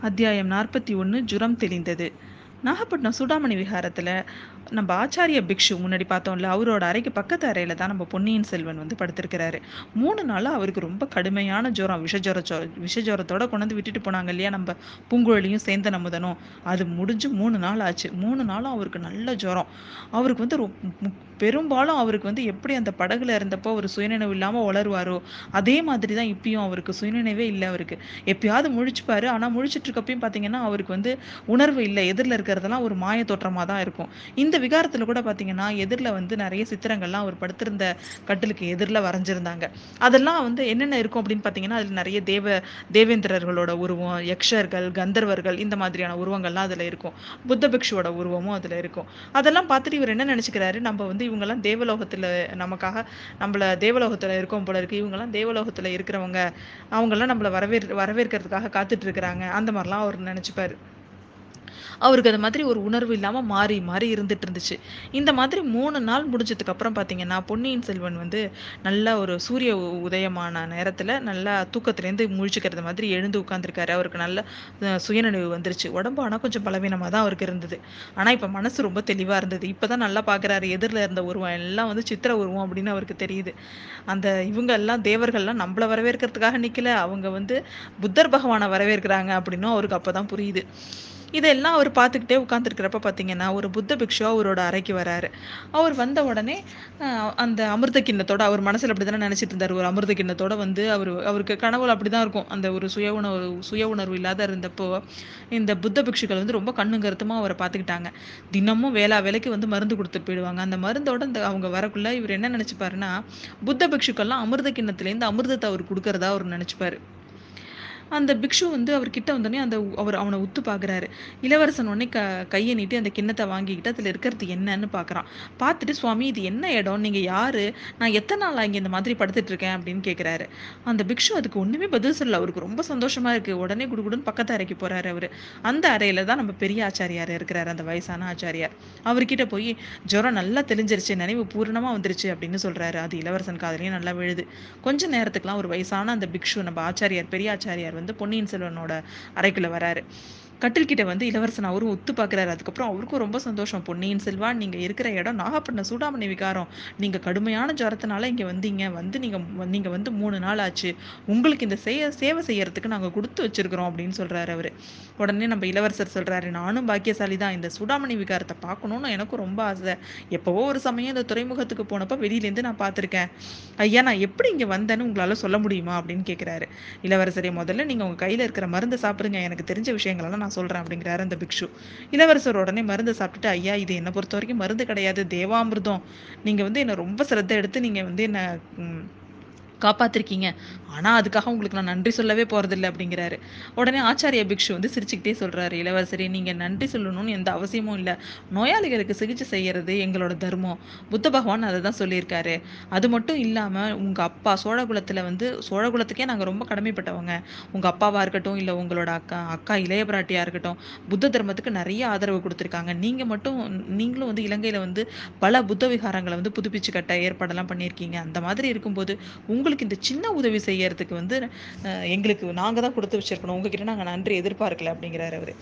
அத்தியாயம் நாற்பத்தி ஒன்று ஜுரம் தெளிந்தது. நாகப்பட்டினம் சூடாமணி விஹாரத்தில் நம்ம ஆச்சாரிய பிக்ஷு முன்னாடி பார்த்தோம்ல அவரோட அறைக்கு பக்கத்து அறையில் தான் நம்ம பொன்னியின் செல்வன் வந்து படுத்திருக்கிறாரு. மூணு நாளாக அவருக்கு ரொம்ப கடுமையான ஜுரம் விஷ ஜுர விஷ ஜுரத்தோட கொண்டாந்து விட்டுட்டு போனாங்க இல்லையா நம்ம பூங்குழலியும் சேர்ந்த நமுதனும் அது முடிஞ்சு மூணு நாள் ஆச்சு. மூணு நாளும் அவருக்கு நல்ல ஜுரம். அவருக்கு வந்து பெரும்பாலும் அவருக்கு வந்து எப்படி அந்த படகுல இருந்தப்போ ஒரு சுயநினைவு இல்லாமல் வளருவாரோ அதே மாதிரி தான் இப்பயும் அவருக்கு சுயநினைவே இல்லை அவருக்கு. எப்பயாவது முழிச்சுப்பாரு. ஆனால் முழிச்சிட்டு இருக்கப்பையும் பார்த்தீங்கன்னா அவருக்கு வந்து உணர்வு இல்லை. எதிரில் இருக்க இருக்கிறதெல்லாம் ஒரு மாய தோற்றமாக தான் இருக்கும். இந்த விகாரத்தில் கூட பார்த்தீங்கன்னா எதிரில் வந்து நிறைய சித்திரங்கள்லாம் அவர் படுத்திருந்த கட்டிலுக்கு எதிரில் வரைஞ்சிருந்தாங்க. அதெல்லாம் வந்து என்னென்ன இருக்கும் அப்படின்னு பார்த்தீங்கன்னா அதில் நிறைய தேவ தேவேந்திரர்களோட உருவம் யக்ஷர்கள் கந்தர்வர்கள் இந்த மாதிரியான உருவங்கள்லாம் அதில் இருக்கும். புத்த பிக்ஷுவோட உருவமும் அதில் இருக்கும். அதெல்லாம் பார்த்துட்டு இவர் என்ன நினச்சிக்கிறாரு? நம்ம வந்து இவங்கெல்லாம் தேவலோகத்தில் நமக்காக நம்மள தேவலோகத்தில் இருக்கோம் போல இருக்கு. இவங்கெல்லாம் தேவலோகத்தில் இருக்கிறவங்க அவங்கெல்லாம் நம்மளை வரவேற் வரவேற்கிறதுக்காக காத்துட்டு இருக்கிறாங்க. அந்த மாதிரிலாம் அவர் நினச்சிப்பாரு. அவருக்கு அது மாதிரி ஒரு உணர்வு இல்லாமல் மாறி மாறி இருந்துட்டு இருந்துச்சு. இந்த மாதிரி மூணு நாள் முடிஞ்சதுக்கு அப்புறம் பார்த்தீங்கன்னா பொன்னியின் செல்வன் வந்து நல்ல ஒரு சூரிய உதயமான நேரத்தில் நல்லா தூக்கத்துலேருந்து முழிச்சுக்கிறது மாதிரி எழுந்து உட்காந்துருக்காரு அவருக்கு நல்ல சுயநினைவு வந்துருச்சு. உடம்பு ஆனால் கொஞ்சம் பலவீனமாக தான் அவருக்கு இருந்தது. ஆனால் இப்போ மனசு ரொம்ப தெளிவாக இருந்தது. இப்போ தான் நல்லா பார்க்குறாரு எதிரில் இருந்த உருவம் எல்லாம் வந்து சித்திர உருவம் அப்படின்னு அவருக்கு தெரியுது. அந்த இவங்க எல்லாம் தேவர்கள்லாம் நம்மள வரவேற்கிறதுக்காக நிற்கல அவங்க வந்து புத்தர் பகவானை வரவேற்கிறாங்க அப்படின்னும் அவருக்கு அப்போ தான் புரியுது. இதெல்லாம் அவர் பார்த்துக்கிட்டே உட்காந்துருக்கிறப்ப பார்த்தீங்கன்னா ஒரு புத்த பிக்ஷு அவரோட அறைக்கு வராரு. அவர் வந்த உடனே அந்த அமிர்த கிண்ணத்தோட அவர் மனசில் அப்படி தானே நினச்சிட்டு இருந்தார். ஒரு அமிர்த கிண்ணத்தோட வந்து அவர் அவருக்கு கனவுல அப்படி தான் இருக்கும். அந்த ஒரு சுய உணர்வு சுய உணர்வு இல்லாத இருந்தப்போ இந்த புத்த பிக்ஷுக்கள் வந்து ரொம்ப கண்ணும் கருத்துமாக அவரை பார்த்துக்கிட்டாங்க. தினமும் வேளா வேலைக்கு வந்து மருந்து கொடுத்துட்டு போயிடுவாங்க. அந்த மருந்தோட இந்த அவங்க வரக்குள்ள இவர் என்ன நினச்சிப்பாருன்னா புத்த பிக்ஷுக்கள்லாம் அமிர்த கிண்ணத்துலேருந்து அமிர்தத்தை அவர் கொடுக்கறதா அவர் நினச்சிப்பாரு. அந்த பிக்ஷு வந்து அவர் கிட்ட வந்தோடனே அந்த அவர் அவனை உத்து பார்க்குறாரு இளவரசன் உடனே க கையை நீட்டி அந்த கிண்ணத்தை வாங்கிக்கிட்டு அதில் இருக்கிறது என்னன்னு பார்க்குறான் பார்த்துட்டு சுவாமி இது என்ன இடம்? நீங்கள் யார்? நான் எத்தனை நாள் இங்கே இந்த மாதிரி படுத்துட்டு இருக்கேன்? அப்படின்னு கேட்குறாரு அந்த பிக்ஷு அதுக்கு ஒன்றுமே பதில் சொல்லல. அவருக்கு ரொம்ப சந்தோஷமாக இருக்குது உடனே குடுகுடுன்னு பக்கத்து அறைக்கு போகிறாரு அவர். அந்த அறையில் தான் நம்ம பெரிய ஆச்சாரியார் இருக்கிறாரு அந்த வயசான ஆச்சாரியார். அவர்கிட்ட போய் ஜுரம் நல்லா தெளிஞ்சிருச்சு. நினைவு பூரணமாக வந்துருச்சு அப்படின்னு சொல்கிறாரு அது இளவரசன் காதலையும் நல்லா விழுது. கொஞ்ச நேரத்துக்குலாம் ஒரு வயசான அந்த பிக்ஷு நம்ம ஆச்சாரியார் பெரிய ஆச்சாரியார் வந்து பொன்னியின் செல்வனோட அறைக்குள்ள வராரு. கட்டில்கிட்ட வந்து இளவரசன் அவரும் ஒத்து பார்க்குறாரு. அதுக்கப்புறம் அவருக்கும் ரொம்ப சந்தோஷம். பொன்னியின் செல்வான் நீங்கள் இருக்கிற இடம் நாகப்பட்டினம் சூடாமணி விகாரம். நீங்கள் கடுமையான ஜுரத்தினால இங்கே வந்தீங்க. வந்து நீங்கள் நீங்கள் வந்து மூணு நாள் ஆச்சு. உங்களுக்கு இந்த செய்ய சேவை செய்யறதுக்கு நாங்கள் கொடுத்து வச்சிருக்கிறோம் அப்படின்னு சொல்கிறாரு அவர். உடனே நம்ம இளவரசர் சொல்கிறாரு நானும் பாக்கியசாலி தான் இந்த சூடாமணி விகாரத்தை பார்க்கணும்னு எனக்கும் ரொம்ப ஆசை. எப்போவோ ஒரு சமயம் இந்த துறைமுகத்துக்கு போனப்போ வெளியிலேருந்து நான் பார்த்துருக்கேன். ஐயா நான் எப்படி இங்கே வந்தேன்னு உங்களால் சொல்ல முடியுமா? அப்படின்னு கேட்குறாரு இளவரசரே முதல்ல நீங்கள் உங்கள் கையில் இருக்கிற மருந்து சாப்பிடுங்க. எனக்கு தெரிஞ்ச விஷயங்களெல்லாம் நான் சொல்கிறேன் அப்படிங்கிறாரு அந்த பிக்ஷு. இளவரசர் உடனே மருந்து சாப்பிட்டுட்டு ஐயா இது என்னை பொறுத்த வரைக்கும் மருந்து கிடையாது. தேவாமிர்தம். நீங்கள் வந்து என்னை ரொம்ப சிரத்தை எடுத்து நீங்கள் வந்து என்னை காப்பாத்திருக்கீங்க. ஆனா அதுக்காக உங்களுக்கு நான் நன்றி சொல்லவே போறதில்லை அப்படிங்கிறாரு. உடனே ஆச்சாரிய பிக்ஷு வந்து சிரிச்சுக்கிட்டே சொல்றாரு இளவரசரி நீங்க நன்றி சொல்லணும்னு எந்த அவசியமும் இல்லை. நோயாளிகளுக்கு சிகிச்சை செய்யறது எங்களோட தர்மம். புத்த பகவான் அதை தான் சொல்லியிருக்காரு. அது மட்டும் இல்லாம உங்க அப்பா சோழகுலத்துல வந்து சோழகுலத்துக்கே நாங்க ரொம்ப கடமைப்பட்டவங்க. உங்க அப்பாவா இருக்கட்டும் இல்ல உங்களோட அக்கா அக்கா இளைய பிராட்டியா இருக்கட்டும் புத்த தர்மத்துக்கு நிறைய ஆதரவு கொடுத்துருக்காங்க. நீங்க மட்டும் நீங்களும் வந்து இலங்கையில வந்து பல புத்த விகாரங்களை வந்து புதுப்பிச்சு கட்ட ஏற்பாடெல்லாம் பண்ணியிருக்கீங்க. அந்த மாதிரி இருக்கும்போது உங்களுக்கு உங்களுக்கு இந்த சின்ன உதவி செய்யறதுக்கு வந்து எங்களுக்கு நாங்க தான் கொடுத்து வச்சிருக்கணும். உங்ககிட்ட நாங்க நன்றி எதிர்பார்க்கல அப்படிங்கிறாரு அவர்.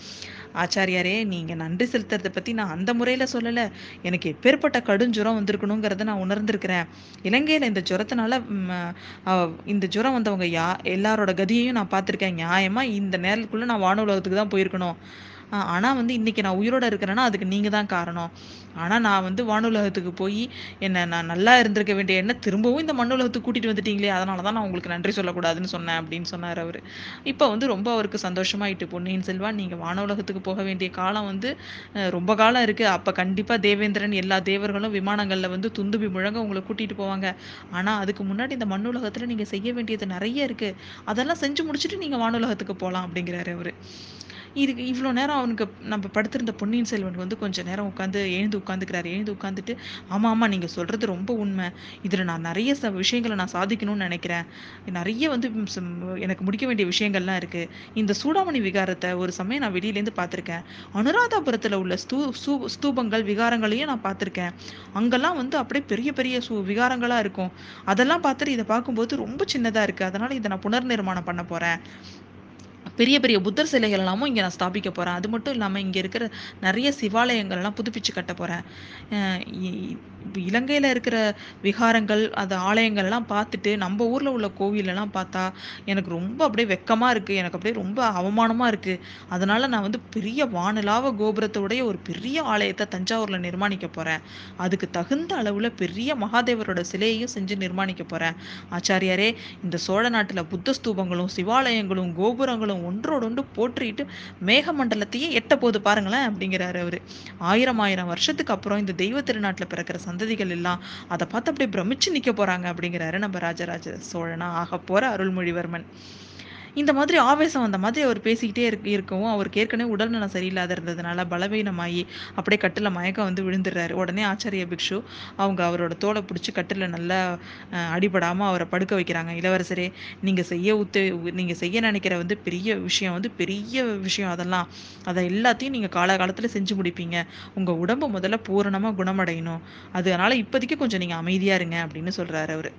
ஆச்சாரியாரே நீங்க நன்றி செலுத்துறதை பத்தி நான் அந்த முறையில சொல்லல. எனக்கு எப்பேற்பட்ட கடுஞ்சுரம் வந்திருக்கணுங்கிறத நான் உணர்ந்திருக்கிறேன். இலங்கையில இந்த ஜுரத்தினால இந்த ஜுரம் வந்தவங்க யா எல்லாரோட கதியையும் நான் பார்த்திருக்கேன். நியாயமா இந்த நேரத்துக்குள்ள நான் வானுலகத்துக்கு தான் போயிருக்கணும். ஆனால் ஆனா வந்து இன்னைக்கு நான் உயிரோட இருக்கிறேன்னா அதுக்கு நீங்க தான் காரணம். ஆனா நான் வந்து வானுலகத்துக்கு போய் என்ன நான் நல்லா இருந்திருக்க வேண்டிய என்ன திரும்பவும் இந்த மண்ணுலகத்துக்கு கூட்டிட்டு வந்துட்டீங்களே அதனால தான் நான் உங்களுக்கு நன்றி சொல்லக்கூடாதுன்னு சொன்னேன் அப்படின்னு சொன்னார் அவரு. இப்போ வந்து ரொம்ப அவருக்கு சந்தோஷமாயிட்டு பொன்னியின் செல்வா நீங்க வானுலகத்துக்கு போக வேண்டிய காலம் வந்து ரொம்ப காலம் இருக்கு. அப்ப கண்டிப்பா தேவேந்திரன் எல்லா தேவர்களும் விமானங்கள்ல வந்து துந்துபி முழங்க உங்களை கூட்டிட்டு போவாங்க. ஆனா அதுக்கு முன்னாடி இந்த மண்ணுலகத்துல நீங்க செய்ய வேண்டியது நிறைய இருக்கு. அதெல்லாம் செஞ்சு முடிச்சுட்டு நீங்க வானுலகத்துக்கு போகலாம் அப்படிங்கிறாரு அவரு. இதுக்கு இவ்வளோ நேரம் அவனுக்கு நம்ம படுத்திருந்த பொன்னியின் செல்வன் வந்து கொஞ்சம் நேரம் உட்காந்து எழுந்து உட்காந்துக்கிறாரு எழுந்து உட்காந்துட்டு ஆமாம் ஆமாம் நீங்கள் சொல்கிறது ரொம்ப உண்மை. இதில் நான் நிறைய ச விஷயங்களை நான் சாதிக்கணும்னு நினைக்கிறேன். நிறைய வந்து சம், எனக்கு முடிக்க வேண்டிய விஷயங்கள்லாம் இருக்குது இந்த சூடாமணி விகாரத்தை ஒரு சமயம் நான் வெளியிலேருந்து பார்த்துருக்கேன். அனுராதாபுரத்தில் உள்ள ஸ்தூ ஸ்தூ- ஸ்தூபங்கள் விகாரங்களையும் நான் பார்த்துருக்கேன். அங்கெல்லாம் வந்து அப்படியே பெரிய பெரிய சு விகாரங்களாக இருக்கும். அதெல்லாம் பார்த்துட்டு இதை பார்க்கும்போது ரொம்ப சின்னதாக இருக்குது அதனால் இதை நான் புனர்நிர்மாணம் பண்ண போகிறேன் பெரிய பெரிய புத்தர் சிலைகள் எல்லாமும் இங்கே நான் ஸ்தாபிக்க போகிறேன் அது மட்டும் இல்லாமல் இங்கே இருக்கிற நிறைய சிவாலயங்கள் எல்லாம் புதுப்பிச்சு கட்ட போகிறேன் இலங்கையில் இ இருக்கிற விகாரங்கள், அது ஆலயங்கள் எல்லாம் பார்த்துட்டு, நம்ம ஊரில் உள்ள கோவிலெல்லாம் பார்த்தா, எனக்கு ரொம்ப அப்படியே வெக்கமாக இருக்குது எனக்கு அப்படியே ரொம்ப அவமானமாக இருக்குது அதனால் நான் வந்து பெரிய வானலாவ கோபுரத்தோடைய ஒரு பெரிய ஆலயத்தை தஞ்சாவூரில் நிர்மாணிக்க போகிறேன் அதுக்கு தகுந்த அளவில் பெரிய மகாதேவரோட சிலையையும் செஞ்சு நிர்மாணிக்க போகிறேன் ஆச்சாரியாரே, இந்த சோழ நாட்டில் புத்த ஸ்தூபங்களும், சிவாலயங்களும், கோபுரங்களும் ஒன்றோடொன்று போற்றிட்டு மேகமண்டலத்தையே எட்ட போது பாருங்களேன் அப்படிங்கிறாரு அவரு. ஆயிரம் ஆயிரம் வருஷத்துக்கு அப்புறம் இந்த தெய்வ திருநாட்டுல பிறக்கிற சந்ததிகள் எல்லாம் அதை பார்த்து அப்படியே பிரமிச்சு நிற்க போறாங்க அப்படிங்கிறாரு நம்ம ராஜராஜ சோழனா ஆக போற அருள்மொழிவர்மன். இந்த மாதிரி ஆவேசம் வந்த மாதிரி அவர் பேசிக்கிட்டே இருக்கு இருக்கவும், அவருக்கு ஏற்கனவே உடல்நலம் சரியில்லாத இருந்ததுனால பலவீனமாகி அப்படியே கட்டில் மயக்கம் வந்து விழுந்துடுறாரு. உடனே ஆச்சாரிய பிக்ஷு அவங்க அவரோட தோலை பிடிச்சி கட்டில் நல்லா அடிபடாமல் அவரை படுக்க வைக்கிறாங்க. இளவரசரே, நீங்கள் செய்ய உத்த நீங்கள் செய்ய நினைக்கிற வந்து பெரிய விஷயம் வந்து பெரிய விஷயம் அதெல்லாம். அதை எல்லாத்தையும் நீங்கள் காலகாலத்தில் செஞ்சு முடிப்பீங்க. உங்கள் உடம்பு முதல்ல பூரணமாக குணமடையணும். அதனால இப்போதைக்கு கொஞ்சம் நீங்கள் அமைதியாக இருங்க அப்படின்னு சொல்கிறாரு அவர்